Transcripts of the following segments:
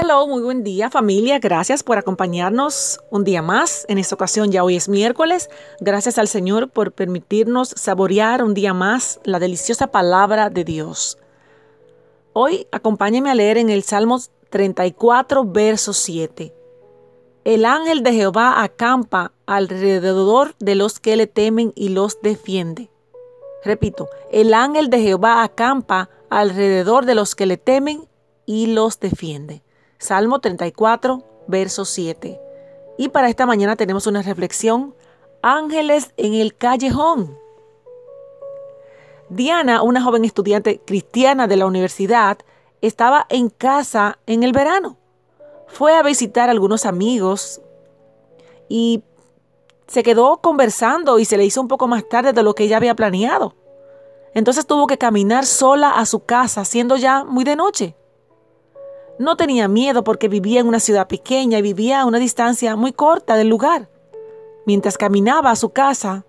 Hello, muy buen día familia. Gracias por acompañarnos un día más. En esta ocasión ya hoy es miércoles. Gracias al Señor por permitirnos saborear un día más la deliciosa palabra de Dios. Hoy acompáñeme a leer en el Salmo 34, verso 7. El ángel de Jehová acampa alrededor de los que le temen y los defiende. Repito, el ángel de Jehová acampa alrededor de los que le temen y los defiende. Salmo 34, verso 7. Y para esta mañana tenemos una reflexión, ángeles en el callejón. Diana, una joven estudiante cristiana de la universidad, estaba en casa en el verano. Fue a visitar a algunos amigos y se quedó conversando y se le hizo un poco más tarde de lo que ella había planeado. Entonces tuvo que caminar sola a su casa, siendo ya muy de noche. No tenía miedo porque vivía en una ciudad pequeña y vivía a una distancia muy corta del lugar. Mientras caminaba a su casa,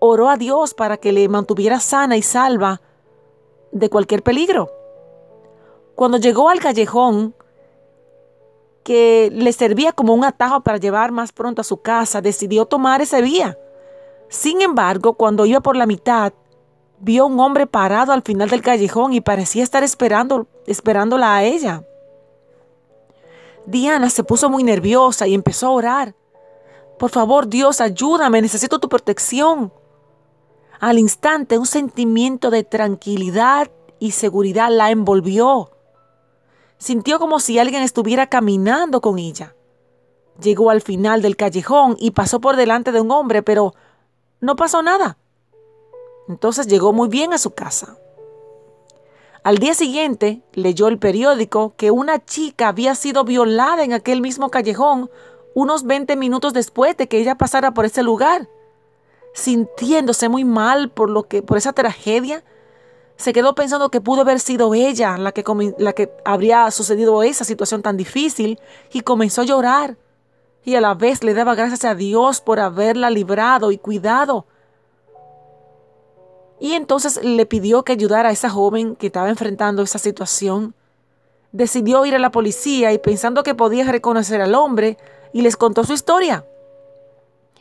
oró a Dios para que le mantuviera sana y salva de cualquier peligro. Cuando llegó al callejón, que le servía como un atajo para llevar más pronto a su casa, decidió tomar esa vía. Sin embargo, cuando iba por la mitad, vio un hombre parado al final del callejón y parecía estar esperando, esperándola a ella. Diana se puso muy nerviosa y empezó a orar. Por favor, Dios, ayúdame, necesito tu protección. Al instante, un sentimiento de tranquilidad y seguridad la envolvió. Sintió como si alguien estuviera caminando con ella. Llegó al final del callejón y pasó por delante de un hombre, pero no pasó nada. Entonces llegó muy bien a su casa. Al día siguiente leyó el periódico que una chica había sido violada en aquel mismo callejón unos 20 minutos después de que ella pasara por ese lugar. Sintiéndose muy mal por, lo que, por esa tragedia, se quedó pensando que pudo haber sido ella la que, la que habría sucedido esa situación tan difícil y comenzó a llorar. Y a la vez le daba gracias a Dios por haberla librado y cuidado y entonces le pidió que ayudara a esa joven que estaba enfrentando esa situación. Decidió ir a la policía y pensando que podía reconocer al hombre, y les contó su historia.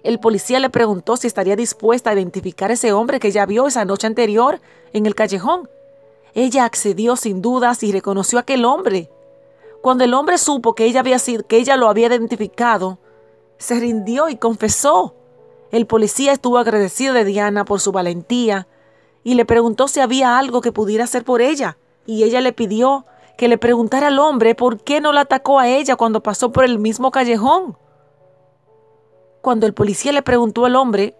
El policía le preguntó si estaría dispuesta a identificar a ese hombre que ella vio esa noche anterior en el callejón. Ella accedió sin dudas y reconoció a aquel hombre. Cuando el hombre supo que ella había sido, que ella lo había identificado, se rindió y confesó. El policía estuvo agradecido de Diana por su valentía y le preguntó si había algo que pudiera hacer por ella. Y ella le pidió que le preguntara al hombre por qué no la atacó a ella cuando pasó por el mismo callejón. Cuando el policía le preguntó al hombre,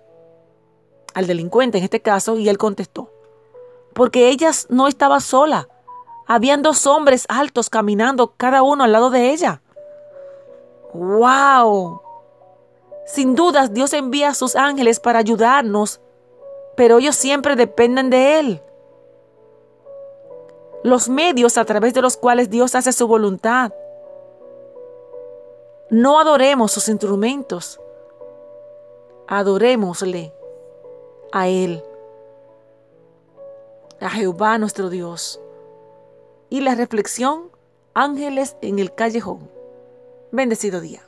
al delincuente en este caso, y él contestó, porque ella no estaba sola. Habían dos hombres altos caminando cada uno al lado de ella. ¡Wow! Sin dudas Dios envía a sus ángeles para ayudarnos pero ellos siempre dependen de Él. Los medios a través de los cuales Dios hace su voluntad. No adoremos sus instrumentos, adorémosle a Él, a Jehová nuestro Dios. Y la reflexión, ángeles en el callejón. Bendecido día.